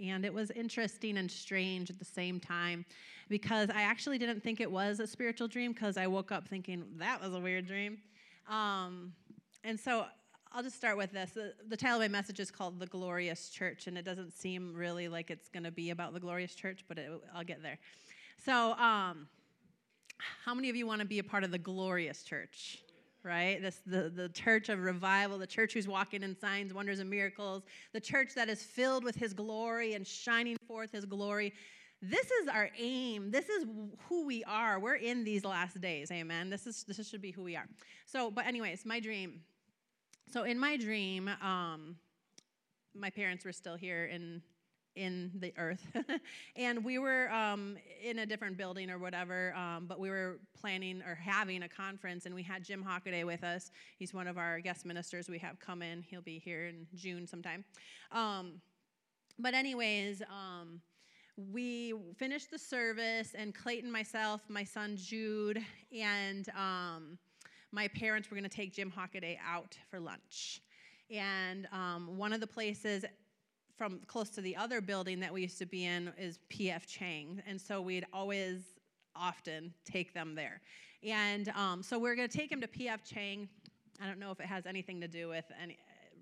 And it was interesting and strange at the same time because I actually didn't think it was a spiritual dream because I woke up thinking that was a weird dream. Um, and so I'll just start with this. The, the title of my message is called The Glorious Church, and it doesn't seem really like it's going to be about the glorious church, but it, I'll get there. So, um, how many of you want to be a part of the glorious church? Right? This, the, the church of revival, the church who's walking in signs, wonders, and miracles, the church that is filled with his glory and shining forth his glory. This is our aim. This is who we are. We're in these last days. Amen. This is this should be who we are. So, but anyways, my dream. So in my dream, um, my parents were still here in in the earth. and we were um, in a different building or whatever, um, but we were planning or having a conference, and we had Jim Hockaday with us. He's one of our guest ministers we have come in. He'll be here in June sometime. Um, but, anyways, um, we finished the service, and Clayton, myself, my son Jude, and um, my parents were going to take Jim Hockaday out for lunch. And um, one of the places from close to the other building that we used to be in is PF Chang. And so we'd always often take them there. And um, so we're going to take him to PF Chang. I don't know if it has anything to do with any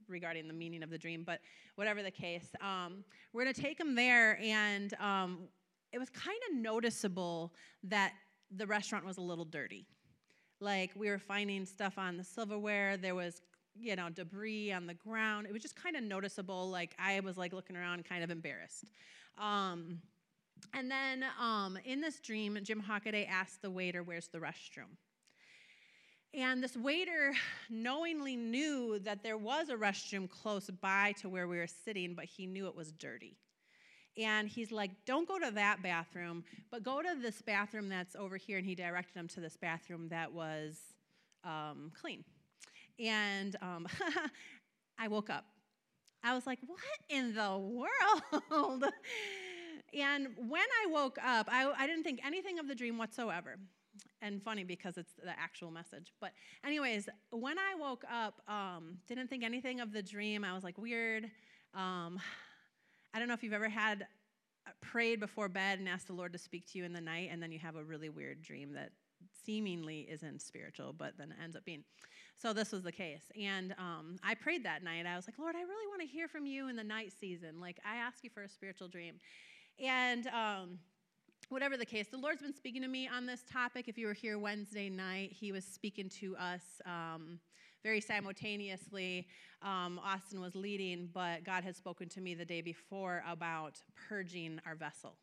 regarding the meaning of the dream, but whatever the case, um, we're going to take him there. And um, it was kind of noticeable that the restaurant was a little dirty. Like we were finding stuff on the silverware. There was you know, debris on the ground. It was just kind of noticeable. Like I was like looking around, kind of embarrassed. Um, and then um, in this dream, Jim Hockaday asked the waiter, "Where's the restroom?" And this waiter knowingly knew that there was a restroom close by to where we were sitting, but he knew it was dirty. And he's like, Don't go to that bathroom, but go to this bathroom that's over here. And he directed him to this bathroom that was um, clean. And um, I woke up. I was like, what in the world? and when I woke up, I, I didn't think anything of the dream whatsoever. And funny because it's the actual message. But, anyways, when I woke up, um, didn't think anything of the dream. I was like, weird. Um, I don't know if you've ever had uh, prayed before bed and asked the Lord to speak to you in the night, and then you have a really weird dream that seemingly isn't spiritual, but then it ends up being. So this was the case. And um, I prayed that night. I was like, Lord, I really want to hear from you in the night season. Like, I ask you for a spiritual dream. And um, whatever the case, the Lord's been speaking to me on this topic. If you were here Wednesday night, He was speaking to us. Um, very simultaneously, um, Austin was leading, but God had spoken to me the day before about purging our vessel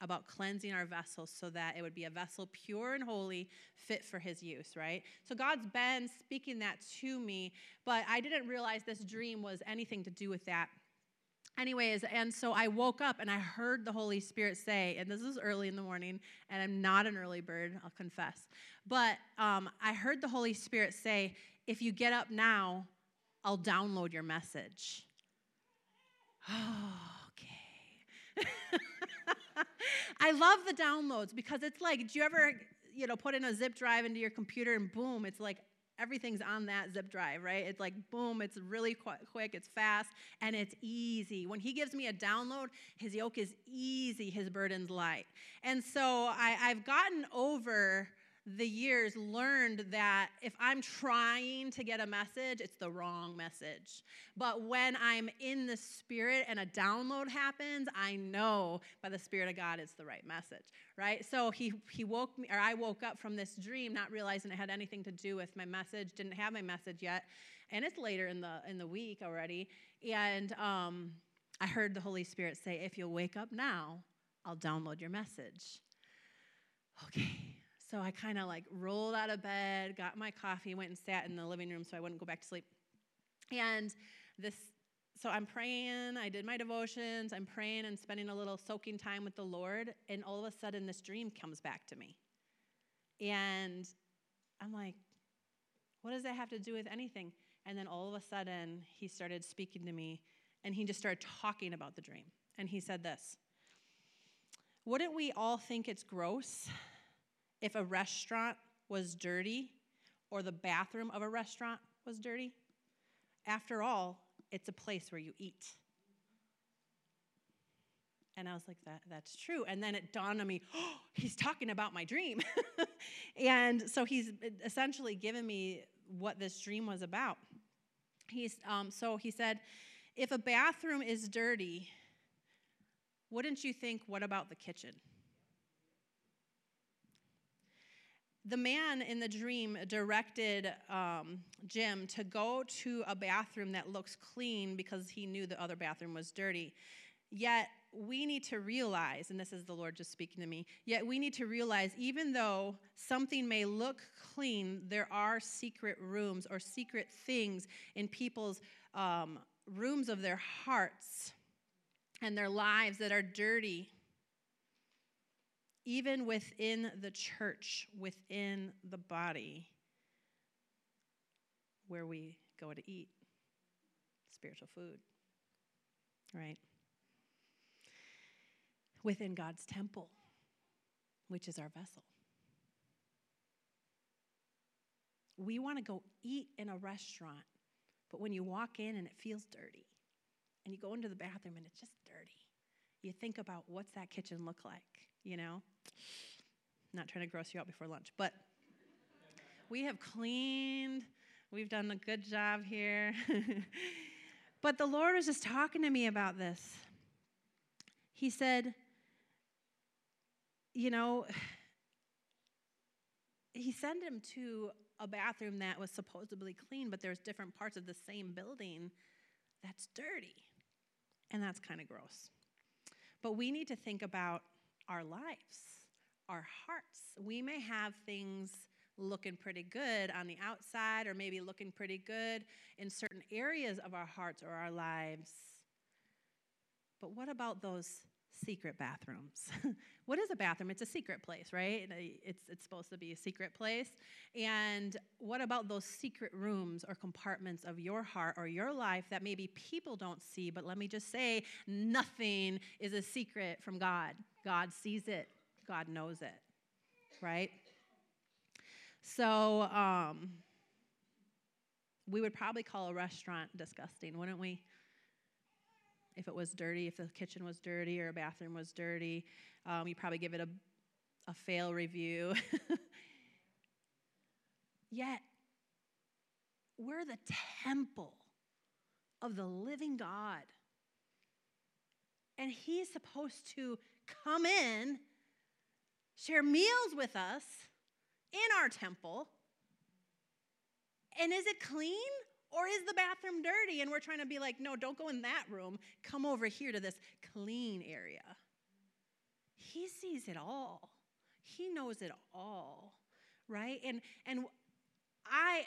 about cleansing our vessels so that it would be a vessel pure and holy, fit for his use, right? So God's been speaking that to me, but I didn't realize this dream was anything to do with that. Anyways, and so I woke up and I heard the Holy Spirit say, and this is early in the morning, and I'm not an early bird, I'll confess, but um, I heard the Holy Spirit say, if you get up now, I'll download your message. Oh, okay. I love the downloads because it's like, do you ever, you know, put in a zip drive into your computer and boom, it's like everything's on that zip drive, right? It's like boom, it's really quick, it's fast, and it's easy. When he gives me a download, his yoke is easy, his burden's light. And so I, I've gotten over the years learned that if I'm trying to get a message, it's the wrong message. But when I'm in the Spirit and a download happens, I know by the Spirit of God it's the right message, right? So he, he woke me, or I woke up from this dream not realizing it had anything to do with my message, didn't have my message yet. And it's later in the, in the week already. And um, I heard the Holy Spirit say, if you'll wake up now, I'll download your message. Okay so I kind of like rolled out of bed, got my coffee, went and sat in the living room so I wouldn't go back to sleep. And this, so I'm praying, I did my devotions, I'm praying and spending a little soaking time with the Lord, and all of a sudden this dream comes back to me. And I'm like, what does that have to do with anything? And then all of a sudden, he started speaking to me, and he just started talking about the dream. And he said this Wouldn't we all think it's gross if a restaurant was dirty or the bathroom of a restaurant was dirty. After all, it's a place where you eat. And I was like, that, that's true. And then it dawned on me, oh, he's talking about my dream. and so he's essentially given me what this dream was about. He's, um, so he said, if a bathroom is dirty, wouldn't you think, what about the kitchen? The man in the dream directed um, Jim to go to a bathroom that looks clean because he knew the other bathroom was dirty. Yet we need to realize, and this is the Lord just speaking to me, yet we need to realize even though something may look clean, there are secret rooms or secret things in people's um, rooms of their hearts and their lives that are dirty, even within the church, within the body where we go to eat spiritual food, right? Within God's temple, which is our vessel. We want to go eat in a restaurant, but when you walk in and it feels dirty, and you go into the bathroom and it's just dirty. You think about what's that kitchen look like, you know? Not trying to gross you out before lunch, but we have cleaned, we've done a good job here. but the Lord was just talking to me about this. He said, you know, he sent him to a bathroom that was supposedly clean, but there's different parts of the same building that's dirty. And that's kind of gross. But we need to think about our lives, our hearts. We may have things looking pretty good on the outside or maybe looking pretty good in certain areas of our hearts or our lives. But what about those secret bathrooms. what is a bathroom? It's a secret place, right? It's, it's supposed to be a secret place. And what about those secret rooms or compartments of your heart or your life that maybe people don't see? But let me just say nothing is a secret from God. God sees it, God knows it, right? So, um, we would probably call a restaurant disgusting, wouldn't we? if it was dirty, if the kitchen was dirty or a bathroom was dirty. Um, you probably give it a, a fail review. Yet, we're the temple of the living God. And He's supposed to come in, share meals with us in our temple. And is it clean? Or is the bathroom dirty and we're trying to be like, no, don't go in that room. Come over here to this clean area. He sees it all. He knows it all, right? And and I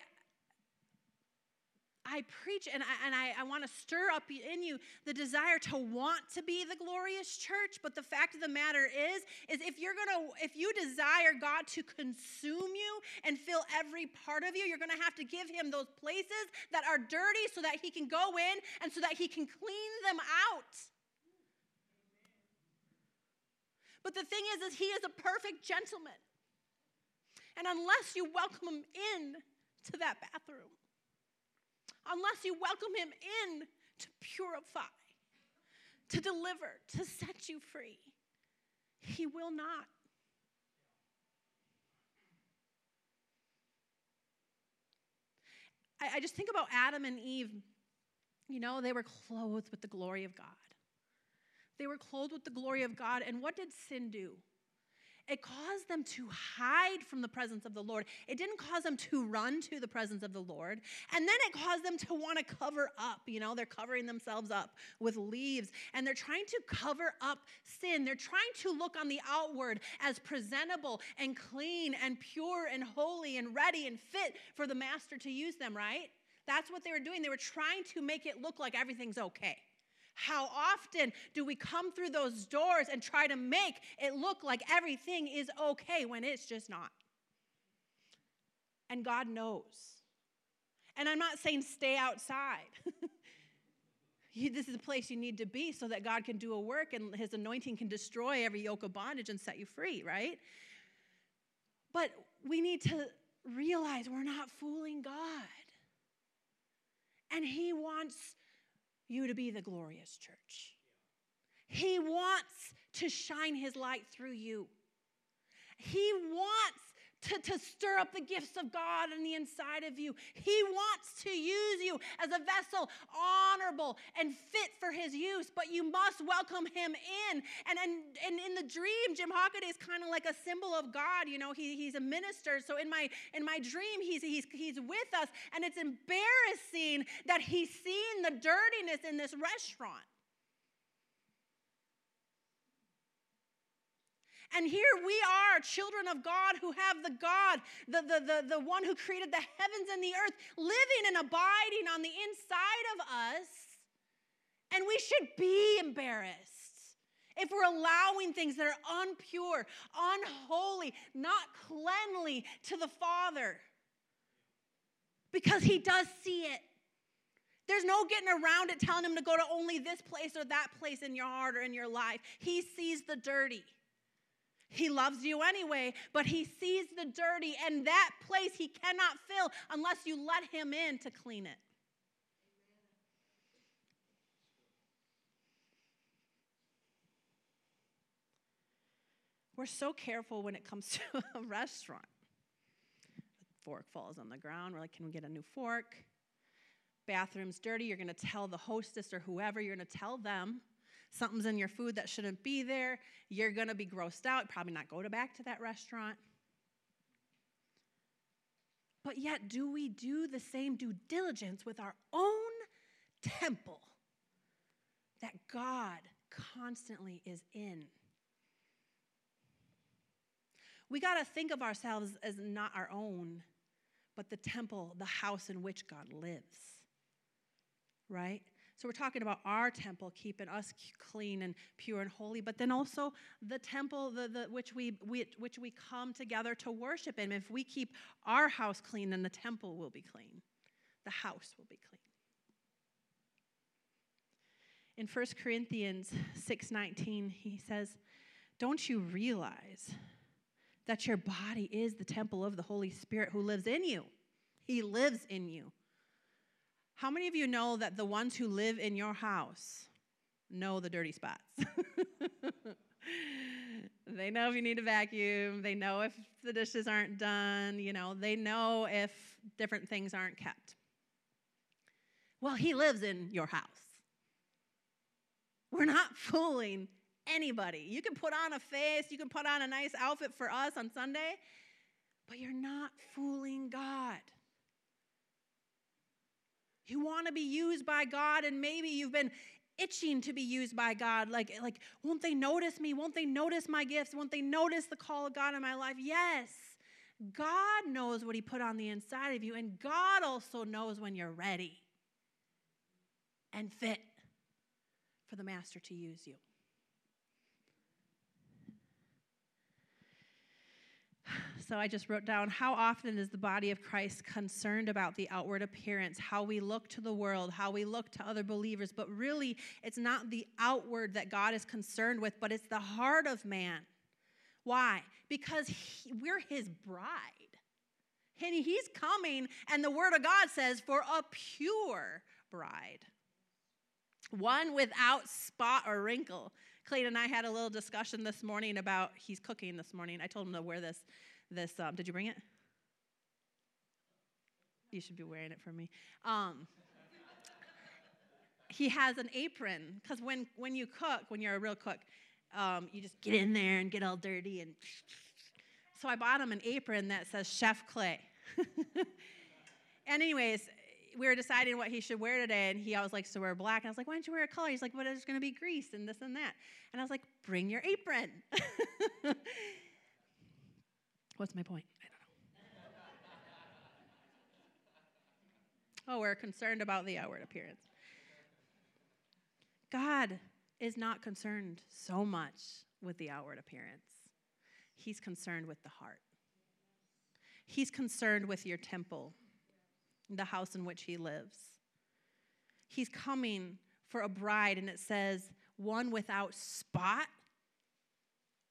I preach and I, and I, I want to stir up in you the desire to want to be the glorious church. But the fact of the matter is, is if you're gonna, if you desire God to consume you and fill every part of you, you're gonna have to give him those places that are dirty so that he can go in and so that he can clean them out. But the thing is, is he is a perfect gentleman. And unless you welcome him in to that bathroom, unless you welcome him in to purify, to deliver, to set you free. He will not. I, I just think about Adam and Eve. You know, they were clothed with the glory of God. They were clothed with the glory of God. And what did sin do? It caused them to hide from the presence of the Lord. It didn't cause them to run to the presence of the Lord. And then it caused them to want to cover up. You know, they're covering themselves up with leaves and they're trying to cover up sin. They're trying to look on the outward as presentable and clean and pure and holy and ready and fit for the master to use them, right? That's what they were doing. They were trying to make it look like everything's okay. How often do we come through those doors and try to make it look like everything is okay when it's just not? And God knows. And I'm not saying stay outside. this is a place you need to be so that God can do a work and his anointing can destroy every yoke of bondage and set you free, right? But we need to realize we're not fooling God. And he wants you to be the glorious church. He wants to shine his light through you. He wants to, to stir up the gifts of God in the inside of you. He wants to use you as a vessel, honorable and fit for his use, but you must welcome him in. And, and, and in the dream, Jim Hockaday is kind of like a symbol of God. You know, he, he's a minister. So in my in my dream, he's, he's, he's with us, and it's embarrassing that he's seen the dirtiness in this restaurant. And here we are, children of God who have the God, the, the, the, the one who created the heavens and the earth, living and abiding on the inside of us. And we should be embarrassed if we're allowing things that are unpure, unholy, not cleanly to the Father. Because He does see it. There's no getting around it telling Him to go to only this place or that place in your heart or in your life. He sees the dirty. He loves you anyway, but he sees the dirty, and that place he cannot fill unless you let him in to clean it. We're so careful when it comes to a restaurant. Fork falls on the ground. We're like, can we get a new fork? Bathroom's dirty. You're going to tell the hostess or whoever, you're going to tell them something's in your food that shouldn't be there, you're going to be grossed out, probably not go to back to that restaurant. But yet, do we do the same due diligence with our own temple that God constantly is in? We got to think of ourselves as not our own, but the temple, the house in which God lives. Right? So we're talking about our temple keeping us clean and pure and holy, but then also the temple the, the, which, we, we, which we come together to worship in. If we keep our house clean, then the temple will be clean. The house will be clean. In 1 Corinthians 6:19, he says, "Don't you realize that your body is the temple of the Holy Spirit who lives in you? He lives in you." How many of you know that the ones who live in your house know the dirty spots? they know if you need a vacuum, they know if the dishes aren't done, you know, they know if different things aren't kept. Well, he lives in your house. We're not fooling anybody. You can put on a face, you can put on a nice outfit for us on Sunday, but you're not fooling God. You want to be used by God, and maybe you've been itching to be used by God. Like, like, won't they notice me? Won't they notice my gifts? Won't they notice the call of God in my life? Yes. God knows what He put on the inside of you, and God also knows when you're ready and fit for the Master to use you. So I just wrote down how often is the body of Christ concerned about the outward appearance, how we look to the world, how we look to other believers, but really it's not the outward that God is concerned with, but it's the heart of man. Why? Because he, we're his bride. And he's coming, and the word of God says, for a pure bride, one without spot or wrinkle. Clayton and I had a little discussion this morning about he's cooking this morning. I told him to wear this this. Um, did you bring it? You should be wearing it for me. Um, he has an apron because when, when you cook, when you're a real cook, um, you just get in there and get all dirty. And so I bought him an apron that says Chef Clay. and anyways, we were deciding what he should wear today, and he always likes to wear black. And I was like, why don't you wear a color? He's like, well, there's going to be grease and this and that. And I was like, bring your apron. What's my point? I don't know. oh, we're concerned about the outward appearance. God is not concerned so much with the outward appearance, He's concerned with the heart. He's concerned with your temple, the house in which He lives. He's coming for a bride, and it says, one without spot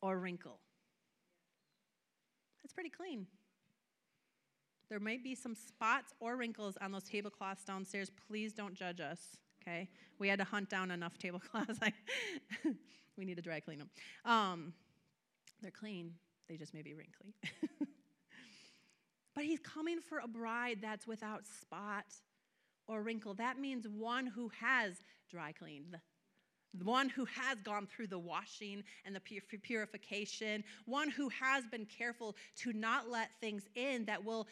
or wrinkle. It's pretty clean. There might be some spots or wrinkles on those tablecloths downstairs. Please don't judge us, okay? We had to hunt down enough tablecloths. We need to dry clean them. Um, they're clean, they just may be wrinkly. but he's coming for a bride that's without spot or wrinkle. That means one who has dry cleaned, one who has gone through the washing and the purification, one who has been careful to not let things in that will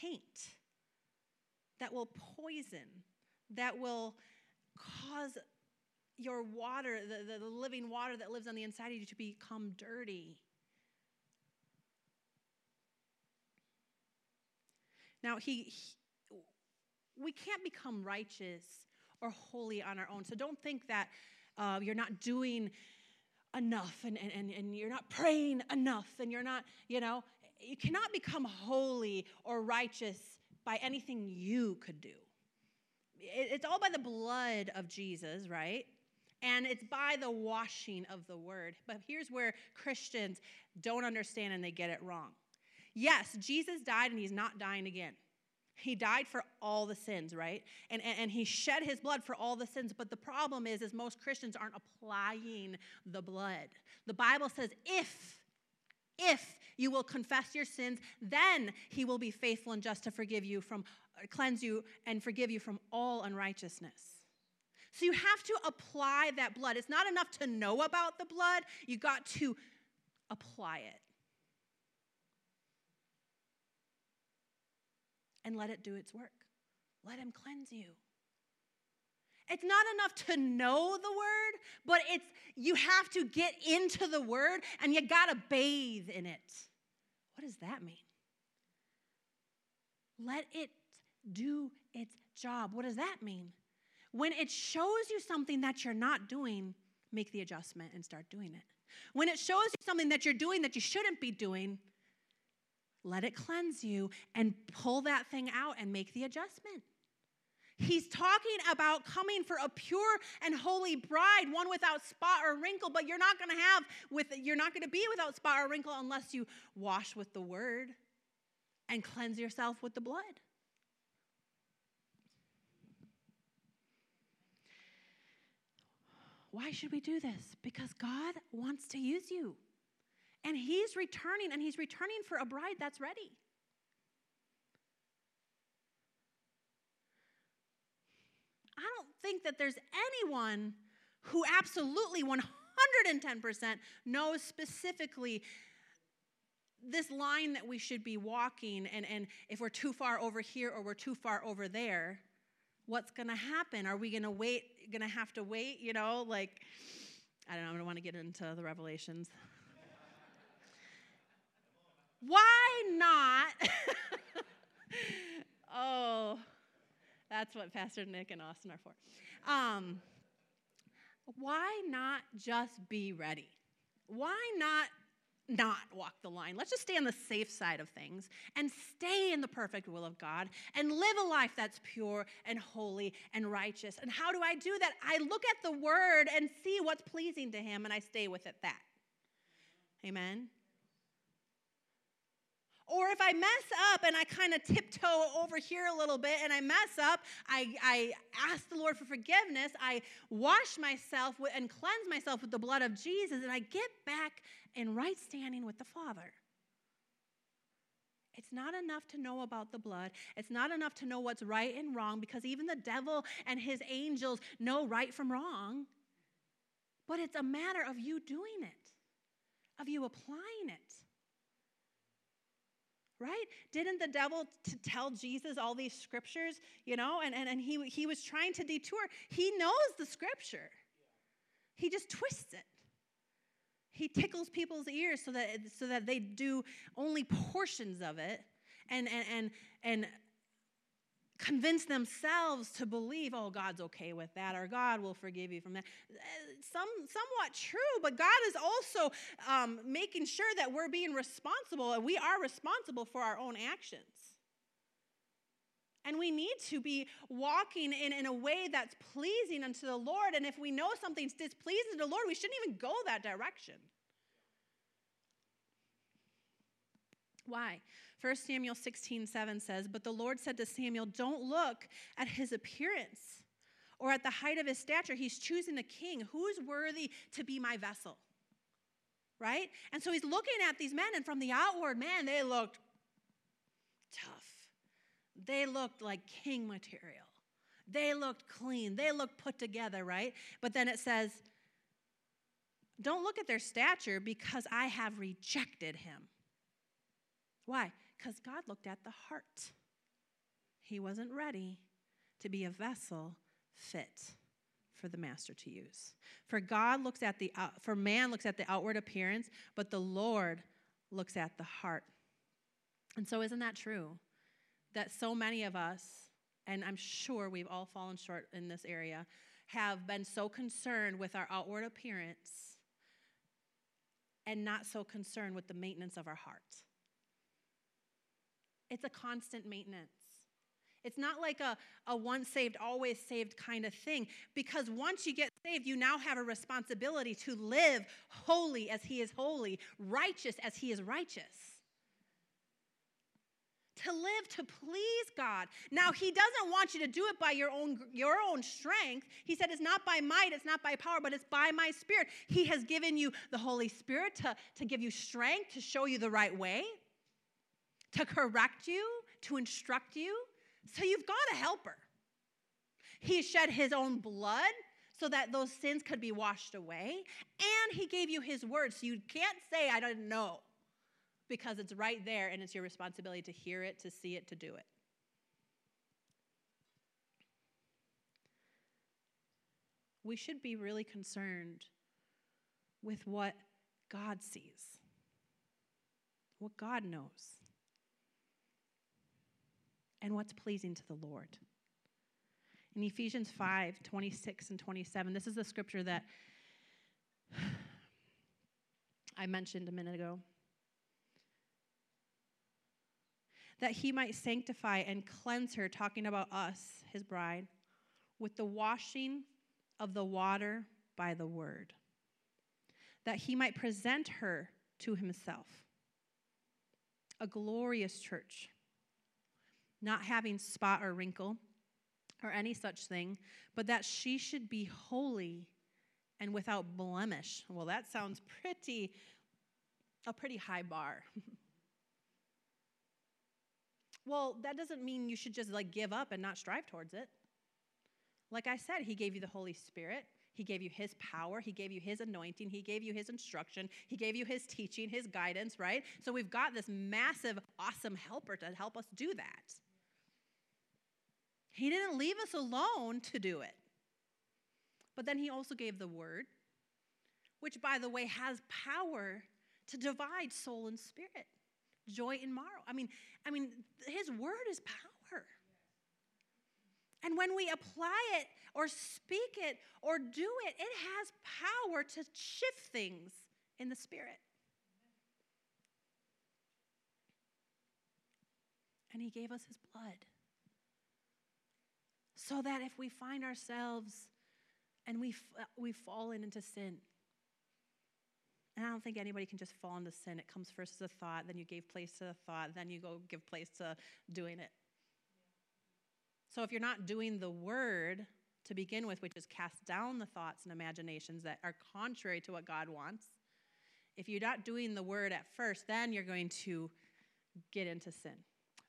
taint, that will poison, that will cause your water, the, the, the, living water that lives on the inside of you, to become dirty. Now, he, he we can't become righteous or holy on our own. So don't think that uh, you're not doing enough and, and, and you're not praying enough and you're not, you know, you cannot become holy or righteous by anything you could do. It, it's all by the blood of Jesus, right? And it's by the washing of the word. But here's where Christians don't understand and they get it wrong. Yes, Jesus died and he's not dying again. He died for all the sins, right? And, and, and, he shed his blood for all the sins. But the problem is, is most Christians aren't applying the blood. The Bible says, if, if you will confess your sins, then he will be faithful and just to forgive you from, uh, cleanse you and forgive you from all unrighteousness. So you have to apply that blood. It's not enough to know about the blood, you got to apply it. And let it do its work. Let Him cleanse you. It's not enough to know the word, but it's you have to get into the word and you got to bathe in it. What does that mean? Let it do its job. What does that mean? When it shows you something that you're not doing, make the adjustment and start doing it. When it shows you something that you're doing that you shouldn't be doing, let it cleanse you and pull that thing out and make the adjustment. He's talking about coming for a pure and holy bride, one without spot or wrinkle, but you're not going to have with you're not going to be without spot or wrinkle unless you wash with the word and cleanse yourself with the blood. Why should we do this? Because God wants to use you. And he's returning, and he's returning for a bride that's ready. I don't think that there's anyone who absolutely 110% knows specifically this line that we should be walking, and, and if we're too far over here or we're too far over there, what's going to happen? Are we going to wait, going to have to wait? You know, like, I don't know, I don't want to get into the revelations. Why not? oh, that's what Pastor Nick and Austin are for. Um, why not just be ready? Why not not walk the line? Let's just stay on the safe side of things and stay in the perfect will of God and live a life that's pure and holy and righteous. And how do I do that? I look at the word and see what's pleasing to Him and I stay with it that. Amen. Or if I mess up and I kind of tiptoe over here a little bit and I mess up, I, I ask the Lord for forgiveness. I wash myself and cleanse myself with the blood of Jesus, and I get back in right standing with the Father. It's not enough to know about the blood. It's not enough to know what's right and wrong because even the devil and his angels know right from wrong. But it's a matter of you doing it, of you applying it right? Didn't the devil t- tell jesus all these scriptures you know and, and, and he, he was trying to detour? He knows the scripture. He just twists it. He tickles people's ears so that so that they do only portions of it. And and and, and convince themselves to believe, oh, God's okay with that, or God will forgive you from that. Some, somewhat true, but God is also um, making sure that we're being responsible, and we are responsible for our own actions. And we need to be walking in, in a way that's pleasing unto the Lord. And if we know something's displeasing to the Lord, we shouldn't even go that direction. Why? 1 Samuel 16, 7 says, But the Lord said to Samuel, Don't look at his appearance or at the height of his stature, he's choosing a king. Who's worthy to be my vessel? Right? And so he's looking at these men, and from the outward, man, they looked tough. They looked like king material. They looked clean. They looked put together, right? But then it says, don't look at their stature because I have rejected him. Why? Because God looked at the heart. He wasn't ready to be a vessel fit for the master to use. For God looks at the for man looks at the outward appearance, but the Lord looks at the heart. And so isn't that true? That so many of us, and I'm sure we've all fallen short in this area, have been so concerned with our outward appearance and not so concerned with the maintenance of our heart. It's a constant maintenance. It's not like a, a once saved, always saved kind of thing. Because once you get saved, you now have a responsibility to live holy as He is holy, righteous as He is righteous. To live to please God. Now, He doesn't want you to do it by your own, your own strength. He said it's not by might, it's not by power, but it's by my Spirit. He has given you the Holy Spirit to, to give you strength, to show you the right way, to correct you, to instruct you. So you've got a helper. He shed his own blood so that those sins could be washed away. And he gave you his word. So you can't say, I don't know, because it's right there and it's your responsibility to hear it, to see it, to do it. We should be really concerned with what God sees, what God knows and what's pleasing to the Lord. In Ephesians 5 26 and 27, this is the scripture that I mentioned a minute ago. That he might sanctify and cleanse her, talking about us, his bride, with the washing of the water by the word, that he might present her to himself, a glorious church not having spot or wrinkle or any such thing, but that she should be holy and without blemish. Well, that sounds pretty, a pretty high bar. well, that doesn't mean you should just like give up and not strive towards it. Like I said, He gave you the Holy Spirit. He gave you His power. He gave you His anointing. He gave you His instruction. He gave you His teaching, His guidance, right? So we've got this massive, awesome helper to help us do that. He didn't leave us alone to do it. But then he also gave the word, which, by the way, has power to divide soul and spirit, joy and marrow. I mean, I mean, his word is power. And when we apply it or speak it or do it, it has power to shift things in the spirit. And he gave us his blood so that if we find ourselves and we, uh, we've fallen into sin, and I don't think anybody can just fall into sin. It comes first as a thought, then you gave place to the thought, then you go give place to doing it. So if you're not doing the word to begin with, which is cast down the thoughts and imaginations that are contrary to what God wants, if you're not doing the word at first, then you're going to get into sin.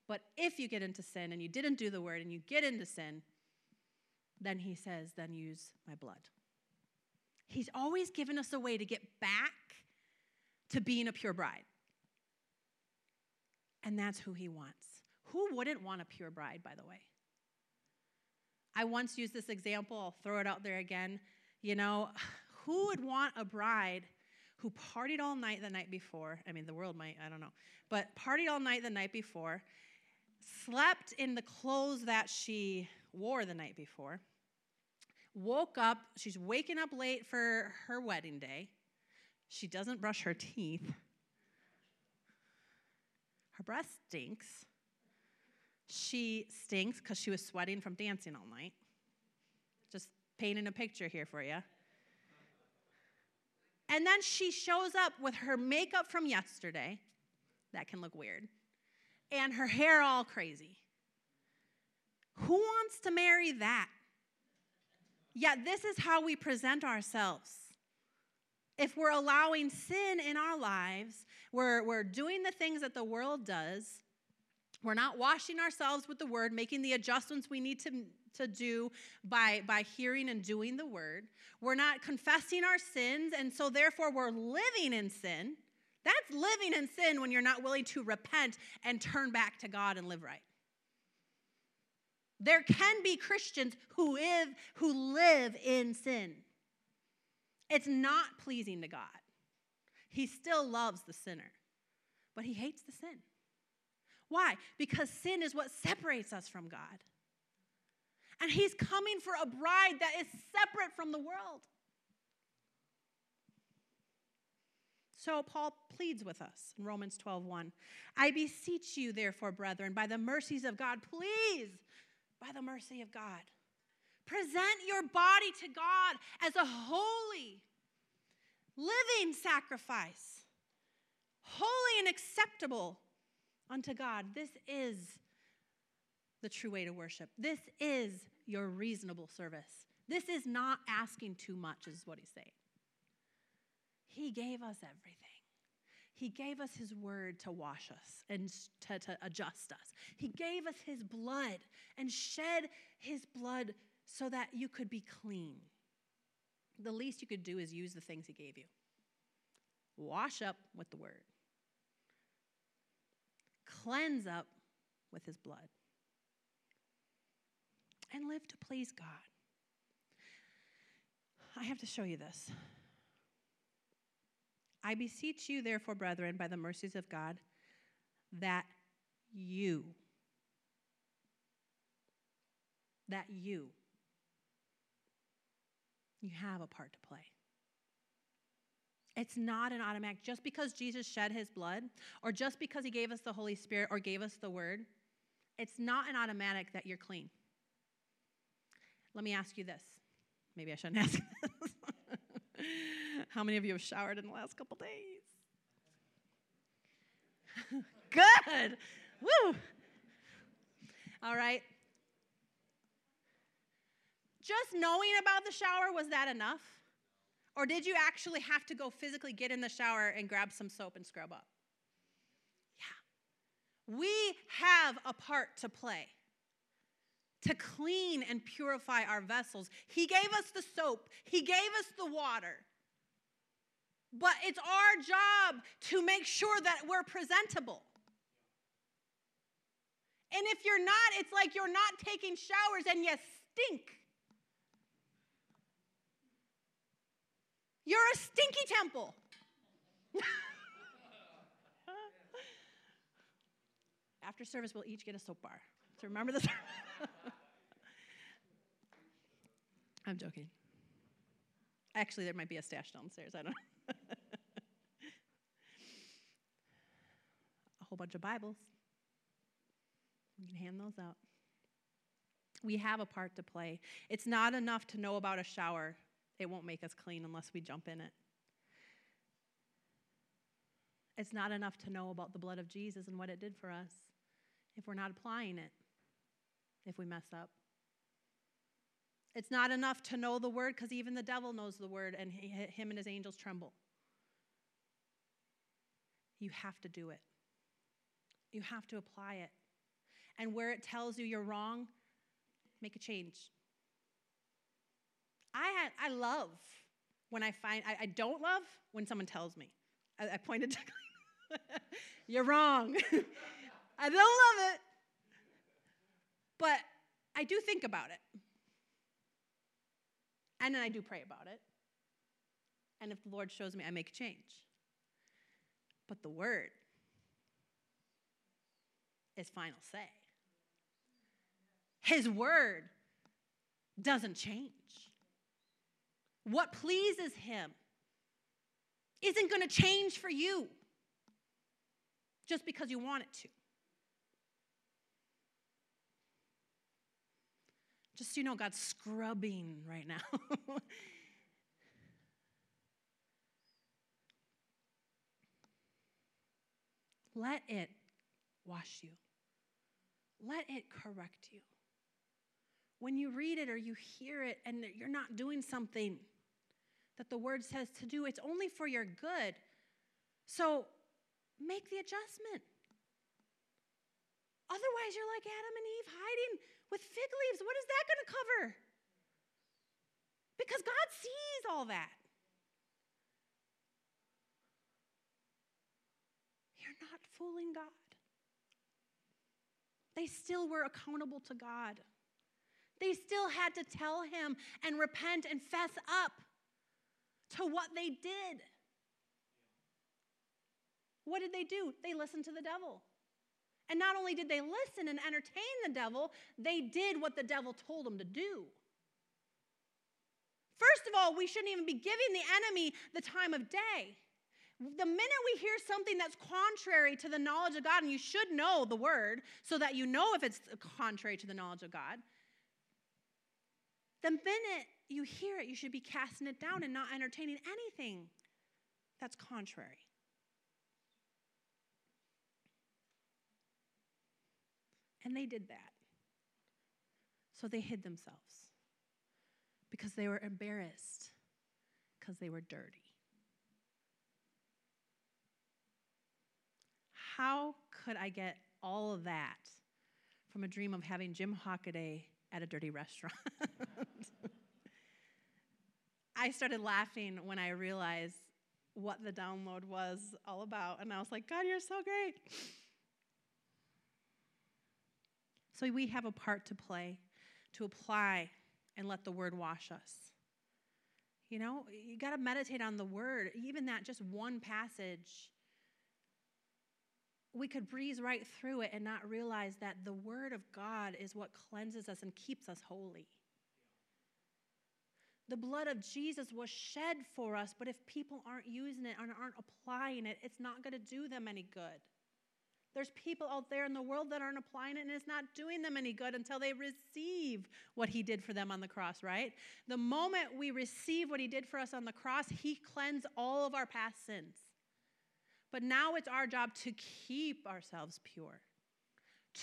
But if you get into sin and you didn't do the word and you get into sin, then he says, then use my blood. He's always given us a way to get back to being a pure bride. And that's who he wants. Who wouldn't want a pure bride, by the way? I once used this example, I'll throw it out there again. You know, who would want a bride who partied all night the night before? I mean, the world might, I don't know, but partied all night the night before, slept in the clothes that she wore the night before, woke up, she's waking up late for her wedding day. She doesn't brush her teeth. Her breath stinks. She stinks because she was sweating from dancing all night. Just painting a picture here for you. And then she shows up with her makeup from yesterday. That can look weird. And her hair all crazy. Who wants to marry that? Yet, this is how we present ourselves. If we're allowing sin in our lives, we're, we're doing the things that the world does, we're not washing ourselves with the word, making the adjustments we need to, to do by, by hearing and doing the word. We're not confessing our sins, and so therefore we're living in sin. That's living in sin when you're not willing to repent and turn back to God and live right. There can be Christians who live, who live in sin. It's not pleasing to God. He still loves the sinner, but he hates the sin. Why? Because sin is what separates us from God. And he's coming for a bride that is separate from the world. So Paul pleads with us in Romans 12:1. I beseech you therefore brethren by the mercies of God please by the mercy of God present your body to God as a holy living sacrifice holy and acceptable unto God. This is the true way to worship. This is your reasonable service. This is not asking too much, is what he's saying. He gave us everything. He gave us his word to wash us and to, to adjust us. He gave us his blood and shed his blood so that you could be clean. The least you could do is use the things he gave you. Wash up with the word cleanse up with his blood, and live to please God. I have to show you this. I beseech you, therefore, brethren, by the mercies of God, that you, that you, you have a part to play. It's not an automatic. Just because Jesus shed his blood, or just because he gave us the Holy Spirit or gave us the word, it's not an automatic that you're clean. Let me ask you this. Maybe I shouldn't ask. How many of you have showered in the last couple days? Good. Woo. All right. Just knowing about the shower, was that enough? Or did you actually have to go physically get in the shower and grab some soap and scrub up? Yeah. We have a part to play to clean and purify our vessels. He gave us the soap, He gave us the water. But it's our job to make sure that we're presentable. And if you're not, it's like you're not taking showers and you stink. You're a stinky temple. After service, we'll each get a soap bar. So remember this. I'm joking. Actually, there might be a stash downstairs. I don't know. a whole bunch of Bibles. We can hand those out. We have a part to play. It's not enough to know about a shower it won't make us clean unless we jump in it. It's not enough to know about the blood of Jesus and what it did for us if we're not applying it, if we mess up. It's not enough to know the word because even the devil knows the word and he, him and his angels tremble. You have to do it, you have to apply it. And where it tells you you're wrong, make a change. I, had, I love when I find, I, I don't love when someone tells me. I, I pointed to, you're wrong. I don't love it. But I do think about it. And then I do pray about it. And if the Lord shows me, I make a change. But the word is final say. His word doesn't change what pleases Him isn't going to change for you just because you want it to. Just so you know, God's scrubbing right now. Let it wash you. Let it correct you. when you read it or you hear it and you're not doing something that the word says to do, it's only for your good. So make the adjustment. Otherwise, you're like Adam and Eve hiding with fig leaves. What is that going to cover? Because God sees all that. You're not fooling God. They still were accountable to God. They still had to tell him and repent and fess up to what they did. What did they do? They listened to the devil. And not only did they listen and entertain the devil, they did what the devil told them to do. First of all, we shouldn't even be giving the enemy the time of day. The minute we hear something that's contrary to the knowledge of God, and you should know the word so that you know if it's contrary to the knowledge of God, the minute you hear it, you should be casting it down and not entertaining anything that's contrary. And they did that. So they hid themselves because they were embarrassed, because they were dirty. How could I get all of that from a dream of having Jim Hockaday at a dirty restaurant? I started laughing when I realized what the download was all about. And I was like, God, you're so great. So we have a part to play to apply and let the word wash us. You know, you got to meditate on the word, even that just one passage. We could breeze right through it and not realize that the word of God is what cleanses us and keeps us holy. The blood of Jesus was shed for us, but if people aren't using it and aren't applying it, it's not going to do them any good. There's people out there in the world that aren't applying it and it's not doing them any good until they receive what he did for them on the cross, right? The moment we receive what he did for us on the cross, he cleansed all of our past sins. But now it's our job to keep ourselves pure.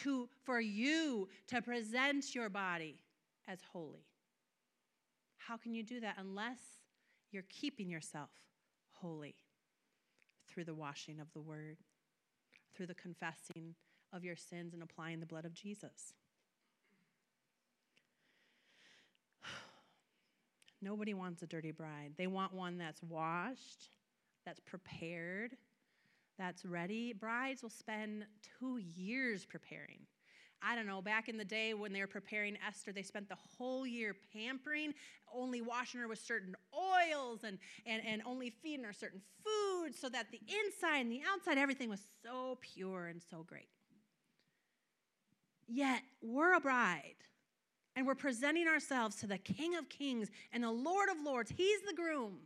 To for you to present your body as holy. How can you do that unless you're keeping yourself holy through the washing of the word? Through the confessing of your sins and applying the blood of Jesus. Nobody wants a dirty bride. They want one that's washed, that's prepared, that's ready. Brides will spend two years preparing. I don't know, back in the day when they were preparing Esther, they spent the whole year pampering, only washing her with certain oils and, and, and only feeding her certain food so that the inside and the outside, everything was so pure and so great. Yet, we're a bride and we're presenting ourselves to the King of Kings and the Lord of Lords. He's the groom.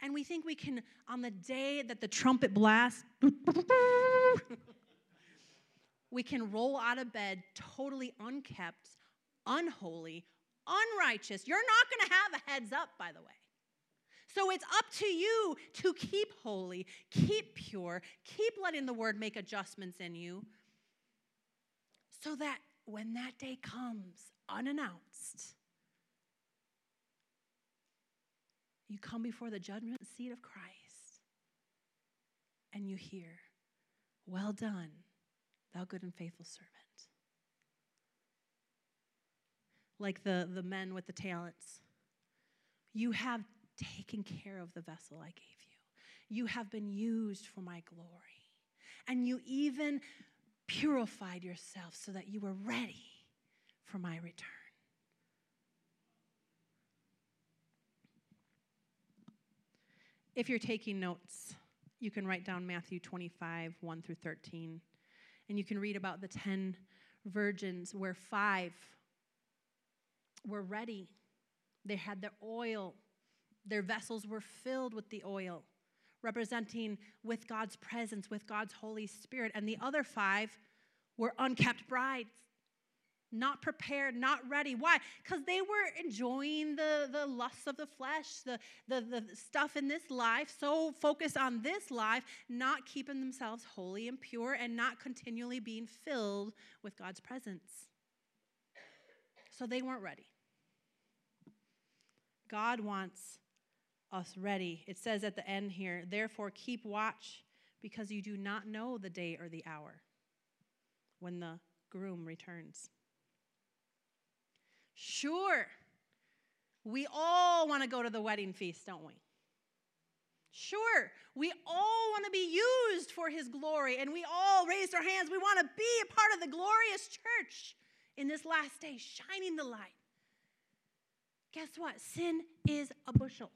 And we think we can, on the day that the trumpet blasts, we can roll out of bed totally unkept, unholy, unrighteous. You're not going to have a heads up, by the way. So it's up to you to keep holy, keep pure, keep letting the word make adjustments in you so that when that day comes unannounced, you come before the judgment seat of Christ and you hear, Well done thou good and faithful servant. Like the, the men with the talents, you have taken care of the vessel I gave you. You have been used for my glory. And you even purified yourself so that you were ready for my return. If you're taking notes, you can write down Matthew 25, 1 through 13. And you can read about the 10 virgins where five were ready. They had their oil, their vessels were filled with the oil, representing with God's presence, with God's Holy Spirit. And the other five were unkept brides not prepared, not ready. Why? Because they were enjoying the, the lusts of the flesh, the, the, the stuff in this life, so focused on this life, not keeping themselves holy and pure and not continually being filled with God's presence. So they weren't ready. God wants us ready. It says at the end here, therefore keep watch because you do not know the day or the hour when the groom returns. Sure, we all want to go to the wedding feast, don't we? Sure, we all want to be used for his glory, and we all raised our hands. We want to be a part of the glorious church in this last day, shining the light. Guess what? Sin is a bushel,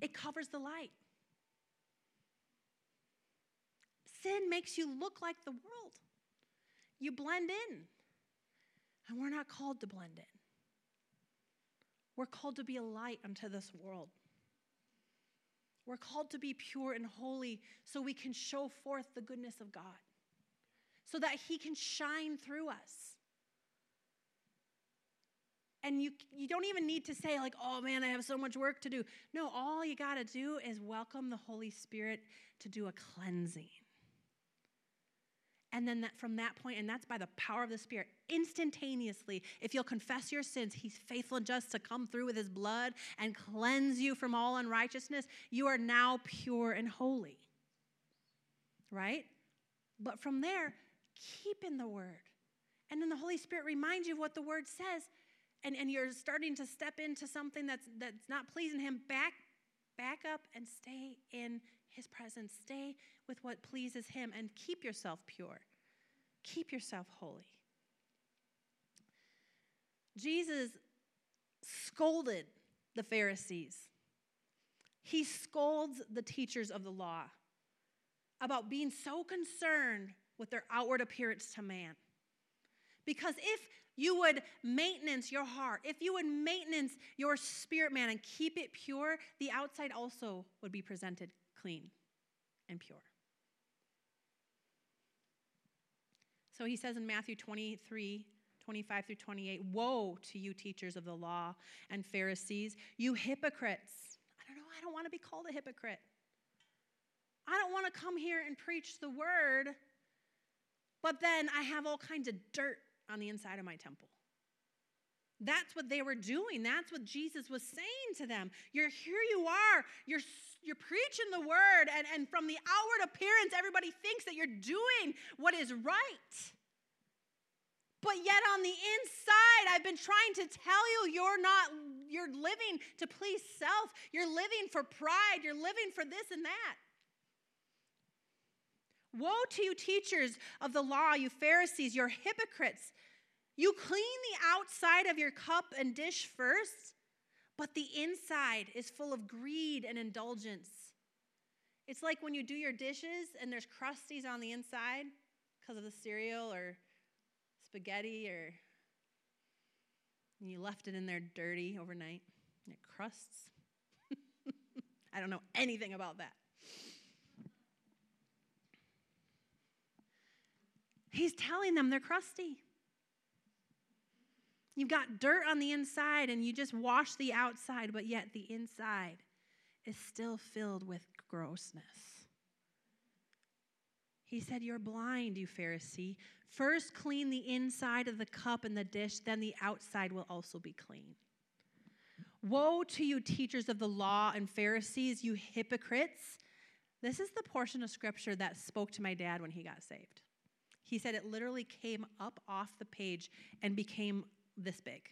it covers the light. Sin makes you look like the world. You blend in. And we're not called to blend in. We're called to be a light unto this world. We're called to be pure and holy so we can show forth the goodness of God, so that He can shine through us. And you, you don't even need to say, like, oh man, I have so much work to do. No, all you got to do is welcome the Holy Spirit to do a cleansing. And then that, from that point, and that's by the power of the Spirit, instantaneously, if you'll confess your sins, He's faithful and just to come through with His blood and cleanse you from all unrighteousness. You are now pure and holy. Right? But from there, keep in the Word. And then the Holy Spirit reminds you of what the Word says. And, and you're starting to step into something that's, that's not pleasing Him. Back, back up and stay in his presence. Stay with what pleases him and keep yourself pure. Keep yourself holy. Jesus scolded the Pharisees. He scolds the teachers of the law about being so concerned with their outward appearance to man. Because if you would maintenance your heart, if you would maintenance your spirit man and keep it pure, the outside also would be presented clean and pure. So he says in Matthew 23, 25 through 28, Woe to you, teachers of the law and Pharisees, you hypocrites. I don't know, I don't want to be called a hypocrite. I don't want to come here and preach the word, but then I have all kinds of dirt on the inside of my temple. That's what they were doing. That's what Jesus was saying to them. You're here you are. You're you're preaching the word and, and from the outward appearance everybody thinks that you're doing what is right. But yet on the inside I've been trying to tell you you're not you're living to please self. You're living for pride. You're living for this and that. Woe to you teachers of the law, you Pharisees, you're hypocrites. You clean the outside of your cup and dish first, but the inside is full of greed and indulgence. It's like when you do your dishes and there's crusties on the inside because of the cereal or spaghetti or you left it in there dirty overnight and it crusts. I don't know anything about that. He's telling them they're crusty. You've got dirt on the inside and you just wash the outside, but yet the inside is still filled with grossness. He said, You're blind, you Pharisee. First clean the inside of the cup and the dish, then the outside will also be clean. Woe to you, teachers of the law and Pharisees, you hypocrites. This is the portion of scripture that spoke to my dad when he got saved. He said it literally came up off the page and became this big.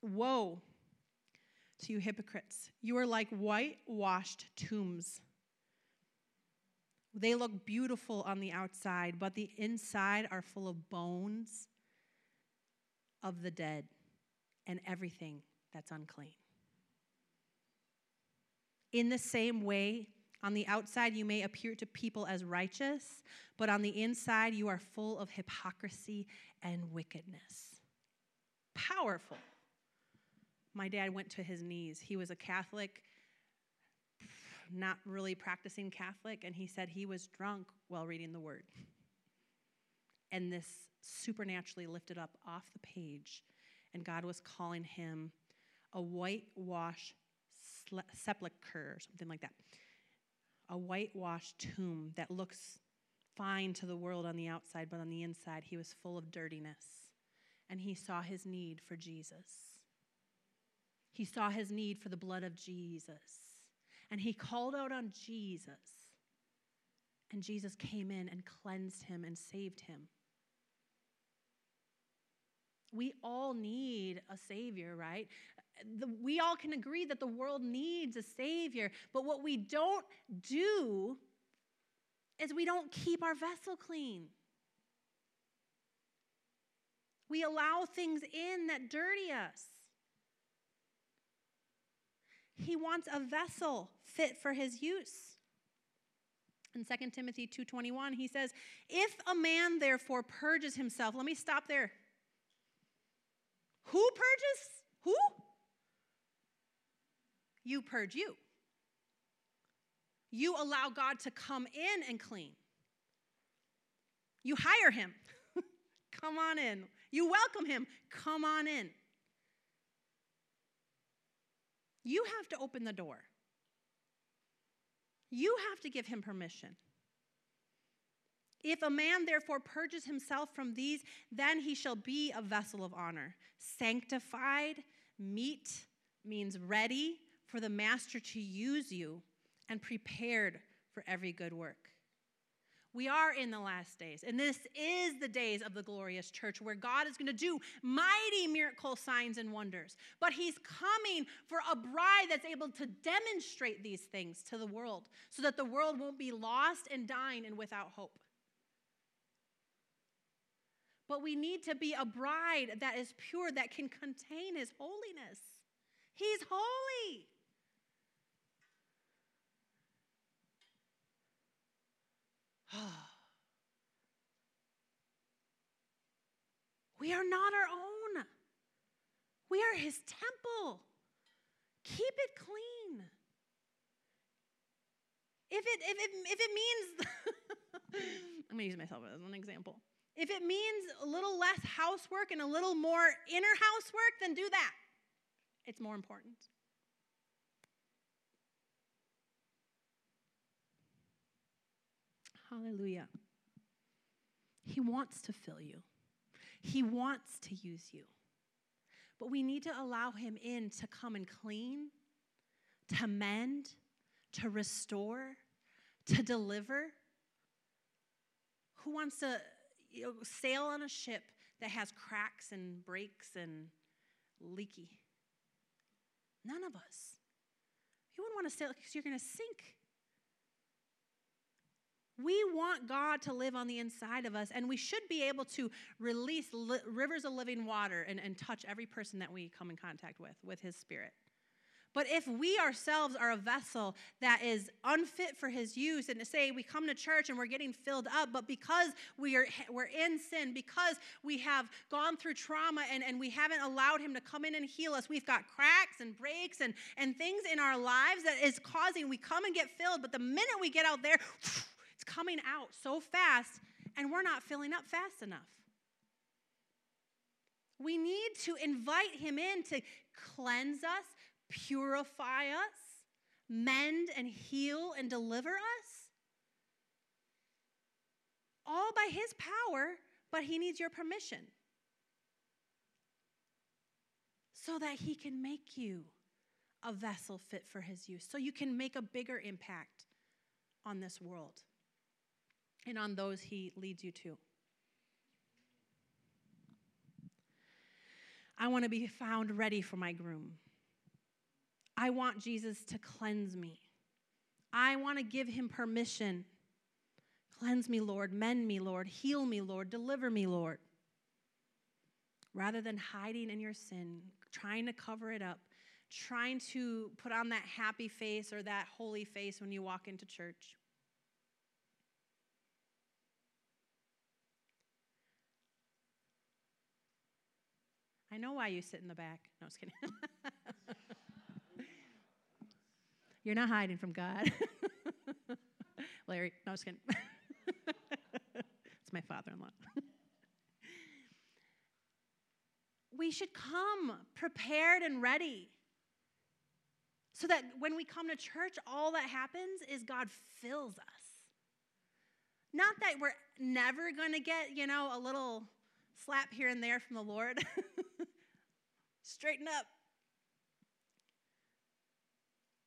Woe to you hypocrites! You are like whitewashed tombs. They look beautiful on the outside, but the inside are full of bones of the dead and everything that's unclean. In the same way, on the outside, you may appear to people as righteous, but on the inside, you are full of hypocrisy and wickedness. Powerful. My dad went to his knees. He was a Catholic, not really practicing Catholic, and he said he was drunk while reading the word. And this supernaturally lifted up off the page, and God was calling him a whitewash sepulcher or something like that a whitewashed tomb that looks fine to the world on the outside, but on the inside, he was full of dirtiness. And he saw his need for Jesus. He saw his need for the blood of Jesus. And he called out on Jesus. And Jesus came in and cleansed him and saved him. We all need a savior, right? The, we all can agree that the world needs a savior, but what we don't do is we don't keep our vessel clean. We allow things in that dirty us. He wants a vessel fit for his use. In 2 Timothy 2:21, he says, "If a man therefore purges himself." Let me stop there. Who purges? Who? You purge you. You allow God to come in and clean. You hire him. come on in. You welcome him. Come on in. You have to open the door. You have to give him permission. If a man therefore purges himself from these, then he shall be a vessel of honor, sanctified, meet means ready for the master to use you, and prepared for every good work. We are in the last days, and this is the days of the glorious church where God is going to do mighty miracle signs and wonders. But He's coming for a bride that's able to demonstrate these things to the world so that the world won't be lost and dying and without hope. But we need to be a bride that is pure, that can contain His holiness. He's holy. we are not our own. We are his temple. Keep it clean. If it, if it, if it means, I'm going to use myself as an example. If it means a little less housework and a little more inner housework, then do that. It's more important. Hallelujah. He wants to fill you, He wants to use you. But we need to allow Him in to come and clean, to mend, to restore, to deliver. Who wants to you know, sail on a ship that has cracks and breaks and leaky? None of us. You wouldn't want to sail because you're going to sink. We want God to live on the inside of us, and we should be able to release li- rivers of living water and, and touch every person that we come in contact with, with His Spirit. But if we ourselves are a vessel that is unfit for his use, and to say we come to church and we're getting filled up, but because we are we're in sin, because we have gone through trauma and, and we haven't allowed him to come in and heal us, we've got cracks and breaks and, and things in our lives that is causing we come and get filled, but the minute we get out there, it's coming out so fast, and we're not filling up fast enough. We need to invite him in to cleanse us, purify us, mend and heal and deliver us. All by his power, but he needs your permission so that he can make you a vessel fit for his use, so you can make a bigger impact on this world and on those he leads you to. I want to be found ready for my groom. I want Jesus to cleanse me. I want to give him permission. Cleanse me, Lord. Mend me, Lord. Heal me, Lord. Deliver me, Lord. Rather than hiding in your sin, trying to cover it up, trying to put on that happy face or that holy face when you walk into church. I know why you sit in the back. No, I was kidding. You're not hiding from God. Larry, no, I was kidding. it's my father in law. we should come prepared and ready. So that when we come to church, all that happens is God fills us. Not that we're never going to get, you know, a little slap here and there from the Lord. Straighten up.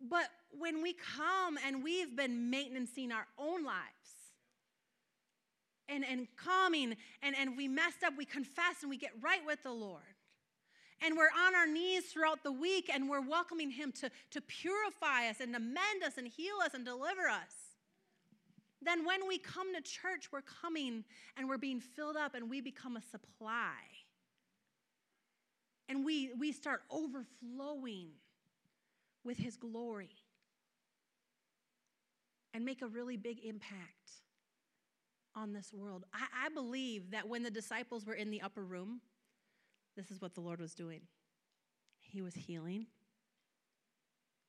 But when we come and we've been maintaining our own lives and, and coming and, and we messed up, we confess and we get right with the Lord. And we're on our knees throughout the week and we're welcoming Him to, to purify us and amend us and heal us and deliver us. Then, when we come to church, we're coming and we're being filled up and we become a supply. And we, we start overflowing with His glory and make a really big impact on this world. I, I, believe that when the disciples were in the upper room, this is what the Lord was doing. He was healing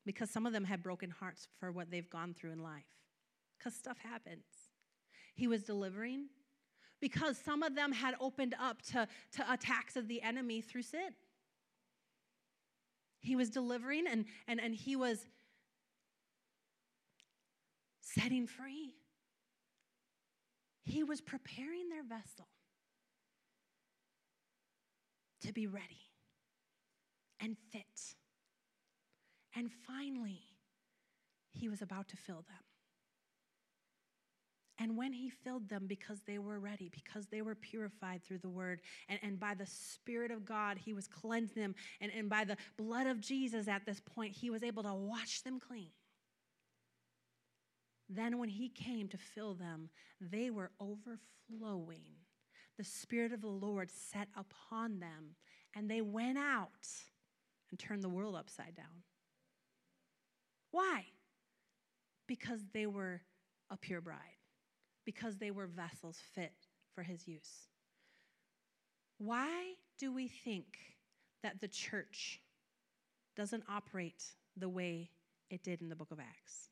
because some of them had broken hearts for what they've gone through in life, because stuff happens. He was delivering because some of them had opened up to, to attacks of the enemy through sin. He was delivering and, and, and he was setting free. He was preparing their vessel to be ready and fit. And finally, he was about to fill them. And when he filled them, because they were ready, because they were purified through the word, and, and by the Spirit of God, he was cleansing them, and, and by the blood of Jesus at this point, he was able to wash them clean. Then, when he came to fill them, they were overflowing. The Spirit of the Lord set upon them, and they went out and turned the world upside down. Why? Because they were a pure bride because they were vessels fit for his use. Why do we think that the church doesn't operate the way it did in the book of Acts?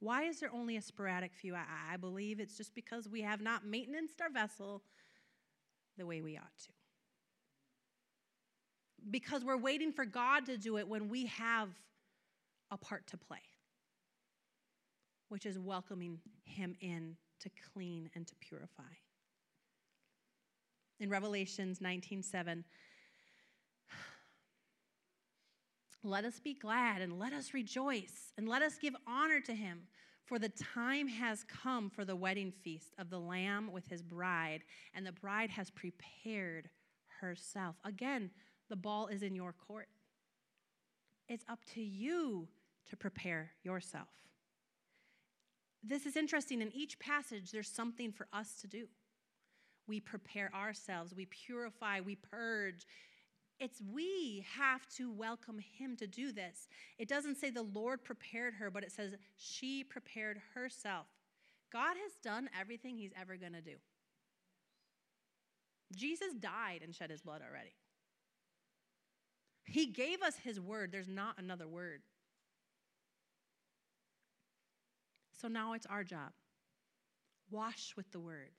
Why is there only a sporadic few? I, I believe it's just because we have not maintained our vessel the way we ought to. Because we're waiting for God to do it when we have a part to play, which is welcoming Him in to clean and to purify. In Revelations 19:7, let us be glad and let us rejoice and let us give honor to him, for the time has come for the wedding feast of the Lamb with his bride, and the bride has prepared herself. Again, the ball is in your court. It's up to you to prepare yourself this is interesting. In each passage, there's something for us to do. We prepare ourselves, we purify, we purge. It's we have to welcome him to do this. It doesn't say the Lord prepared her, but it says she prepared herself. God has done everything he's ever going to do. Jesus died and shed his blood already. He gave us his word. There's not another word. So now it's our job. Wash with the word,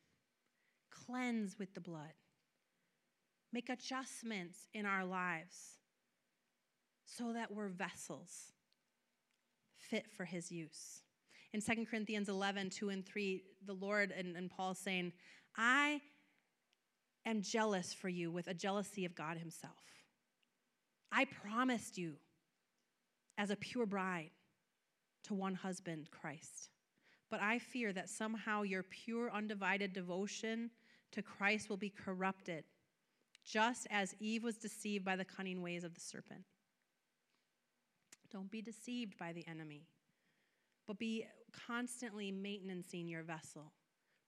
cleanse with the blood, make adjustments in our lives so that we're vessels fit for his use. In 2 Corinthians 11, 2 and 3, the Lord and, and Paul saying, I am jealous for you with a jealousy of God himself. I promised you as a pure bride to one husband, Christ. But I fear that somehow your pure, undivided devotion to Christ will be corrupted, just as Eve was deceived by the cunning ways of the serpent. Don't be deceived by the enemy, but be constantly maintaining your vessel,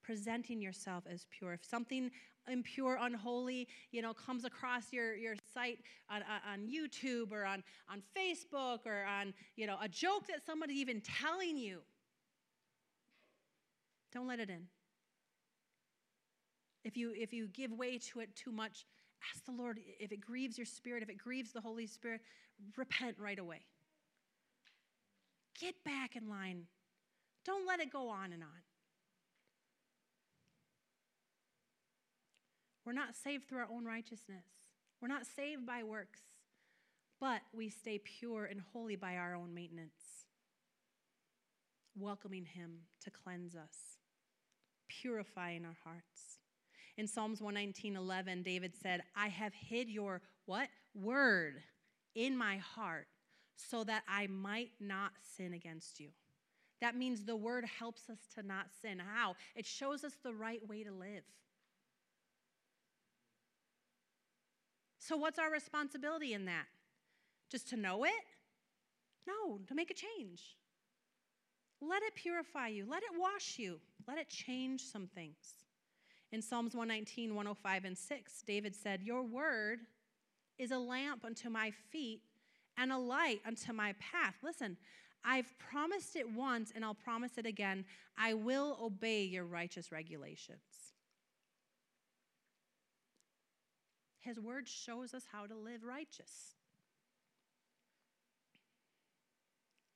presenting yourself as pure. If something impure, unholy, you know, comes across your, your site on, on YouTube or on, on Facebook or on, you know, a joke that somebody's even telling you. Don't let it in. If you, if you give way to it too much, ask the Lord if it grieves your spirit, if it grieves the Holy Spirit, repent right away. Get back in line. Don't let it go on and on. We're not saved through our own righteousness. We're not saved by works, but we stay pure and holy by our own maintenance, welcoming Him to cleanse us. purifying our hearts. In Psalms 119 11, David said, I have hid your what? Word in my heart so that I might not sin against you. That means the word helps us to not sin. How? It shows us the right way to live. So, what's our responsibility in that? Just to know it? No, to make a change. Let it purify you, let it wash you, let it change some things. In Psalms 119, 105, and 6, David said, Your word is a lamp unto my feet and a light unto my path. Listen, I've promised it once and I'll promise it again. I will obey your righteous regulations. His word shows us how to live righteous.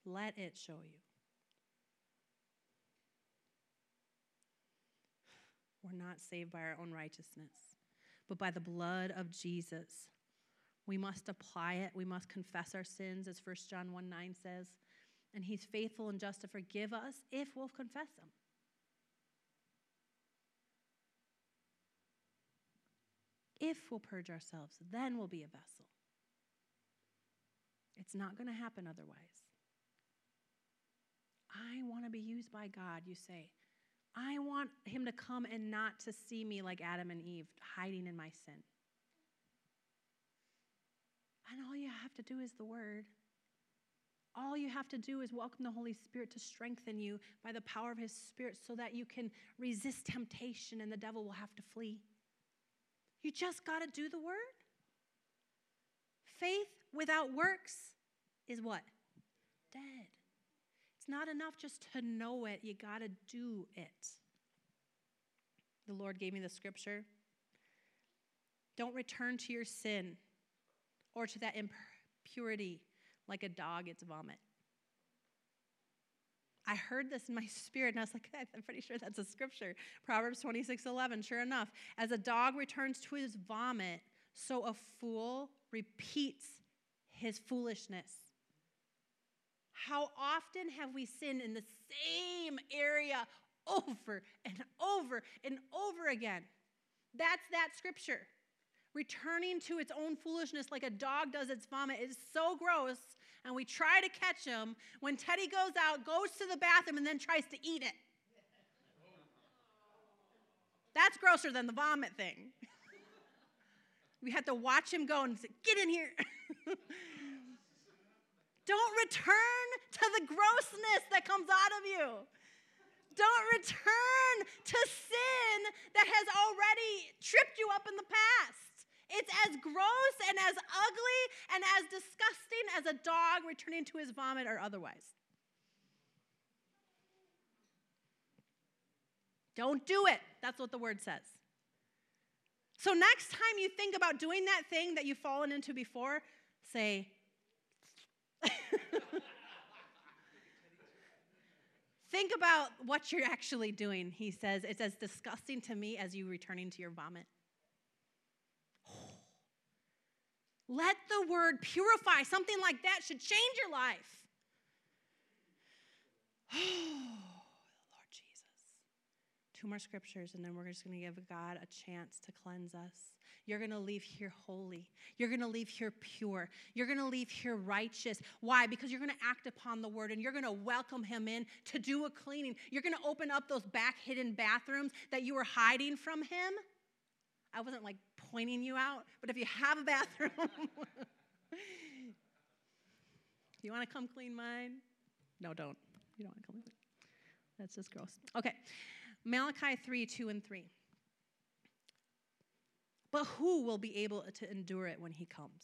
Let it show you. We're not saved by our own righteousness, but by the blood of Jesus. We must apply it. We must confess our sins, as 1 John 1 9 says. And he's faithful and just to forgive us if we'll confess them. If we'll purge ourselves, then we'll be a vessel. It's not going to happen otherwise. I want to be used by God, you say. I want him to come and not to see me like Adam and Eve, hiding in my sin. And all you have to do is the word. All you have to do is welcome the Holy Spirit to strengthen you by the power of His Spirit so that you can resist temptation and the devil will have to flee. You just got to do the word. Faith without works is what? Dead. It's not enough just to know it, you got to do it. The Lord gave me the scripture. Don't return to your sin or to that impurity like a dog its vomit. I heard this in my spirit, and I was like, I'm pretty sure that's a scripture. Proverbs 26 11. Sure enough, as a dog returns to his vomit, so a fool repeats his foolishness. How often have we sinned in the same area over and over and over again? That's that scripture. Returning to its own foolishness like a dog does its vomit is so gross, and we try to catch him when Teddy goes out, goes to the bathroom, and then tries to eat it. That's grosser than the vomit thing. we had to watch him go and say, Get in here. Don't return to the grossness that comes out of you. Don't return to sin that has already tripped you up in the past. It's as gross and as ugly and as disgusting as a dog returning to his vomit or otherwise. Don't do it. That's what the word says. So, next time you think about doing that thing that you've fallen into before, say, Think about what you're actually doing, he says. It's as disgusting to me as you returning to your vomit. Let the word purify. Something like that should change your life. Oh, Lord Jesus. Two more scriptures, and then we're just going to give God a chance to cleanse us. You're going to leave here holy. You're going to leave here pure. You're going to leave here righteous. Why? Because you're going to act upon the word and you're going to welcome him in to do a cleaning. You're going to open up those back hidden bathrooms that you were hiding from him. I wasn't like pointing you out, but if you have a bathroom, you want to come clean mine? No, don't. You don't want to come clean. That's just gross. Okay. Malachi 3 2 and 3. But who will be able to endure it when he comes?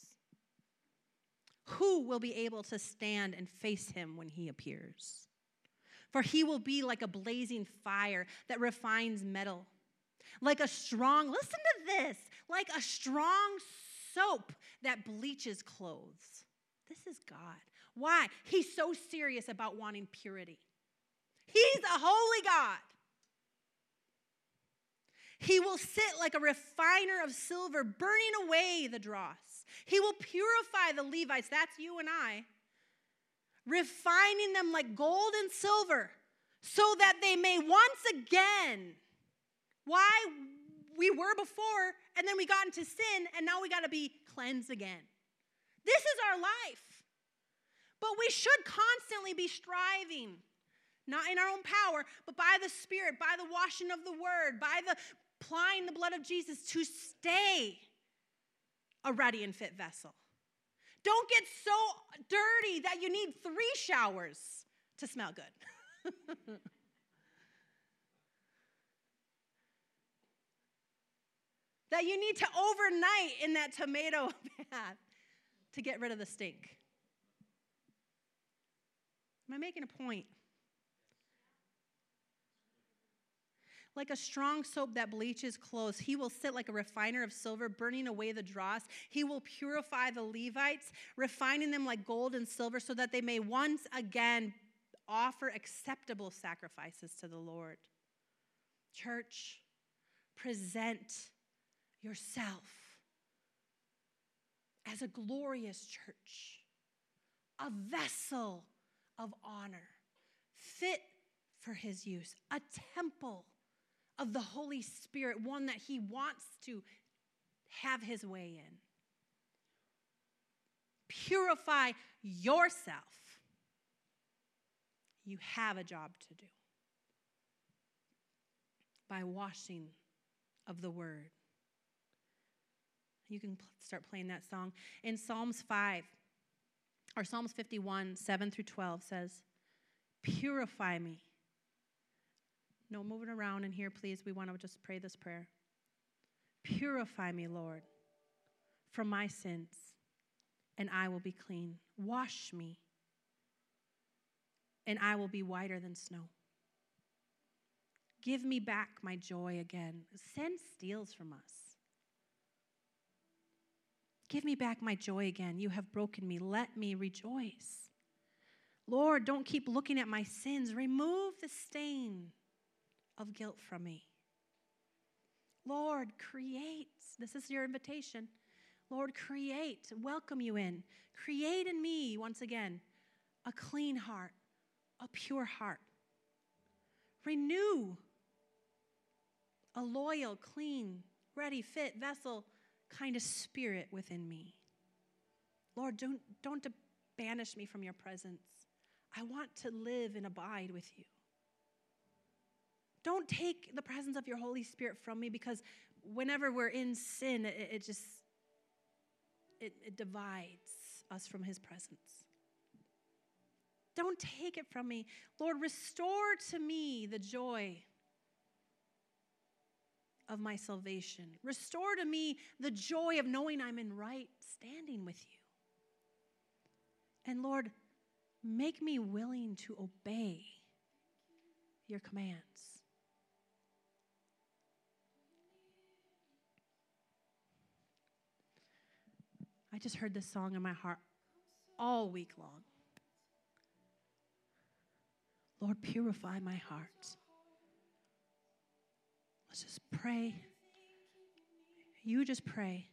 Who will be able to stand and face him when he appears? For he will be like a blazing fire that refines metal, like a strong, listen to this, like a strong soap that bleaches clothes. This is God. Why? He's so serious about wanting purity. He's a holy God. He will sit like a refiner of silver, burning away the dross. He will purify the Levites, that's you and I, refining them like gold and silver, so that they may once again why we were before, and then we got into sin, and now we got to be cleansed again. This is our life. But we should constantly be striving, not in our own power, but by the Spirit, by the washing of the Word, by the applying the blood of Jesus to stay a ready and fit vessel. Don't get so dirty that you need three showers to smell good. that you need to overnight in that tomato bath to get rid of the stink. Am I making a point? Like a strong soap that bleaches clothes, he will sit like a refiner of silver, burning away the dross. He will purify the Levites, refining them like gold and silver, so that they may once again offer acceptable sacrifices to the Lord. Church, present yourself as a glorious church, a vessel of honor, fit for his use, a temple of the Holy Spirit, one that he wants to have his way in. Purify yourself. You have a job to do by washing of the word. You can start playing that song. In Psalms 5, or Psalms 51, 7 through 12 says, Purify me. No moving around in here, please. We want to just pray this prayer. Purify me, Lord, from my sins, and I will be clean. Wash me, and I will be whiter than snow. Give me back my joy again. Sin steals from us. Give me back my joy again. You have broken me. Let me rejoice. Lord, don't keep looking at my sins. Remove the stain of guilt from me. Lord, create. This is your invitation. Lord, create. Welcome you in. Create in me, once again, a clean heart, a pure heart. Renew a loyal, clean, ready, fit vessel kind of spirit within me. Lord, don't, don't banish me from your presence. I want to live and abide with you. Don't take the presence of your Holy Spirit from me because whenever we're in sin, it, it just it, it divides us from his presence. Don't take it from me. Lord, restore to me the joy of my salvation. Restore to me the joy of knowing I'm in right standing with you. And Lord, make me willing to obey your commands. I just heard this song in my heart all week long. Lord, purify my heart. Let's just pray. You just pray.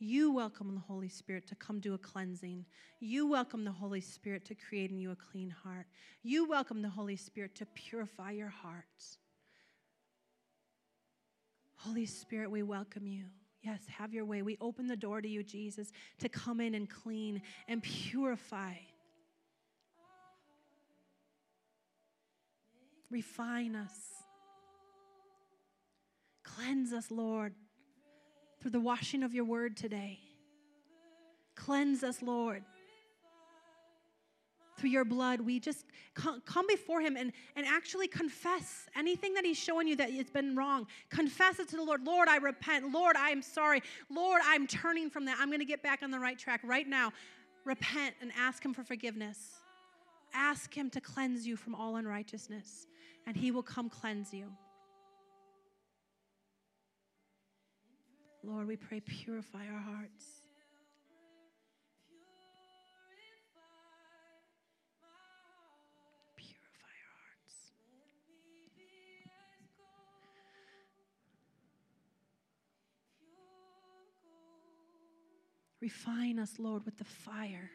You welcome the Holy Spirit to come do a cleansing. You welcome the Holy Spirit to create in you a clean heart. You welcome the Holy Spirit to purify your hearts. Holy Spirit, we welcome you. Yes, have your way. We open the door to you, Jesus, to come in and clean and purify. Refine us. Cleanse us, Lord, through the washing of your word today. Cleanse us, Lord. Through your blood, we just come before Him and, and actually confess anything that He's showing you that it's been wrong. Confess it to the Lord. Lord, I repent. Lord, I am sorry. Lord, I'm turning from that. I'm going to get back on the right track right now. Repent and ask Him for forgiveness. Ask Him to cleanse you from all unrighteousness, and He will come cleanse you. Lord, we pray, purify our hearts. Purify our hearts. Refine us, Lord, with the fire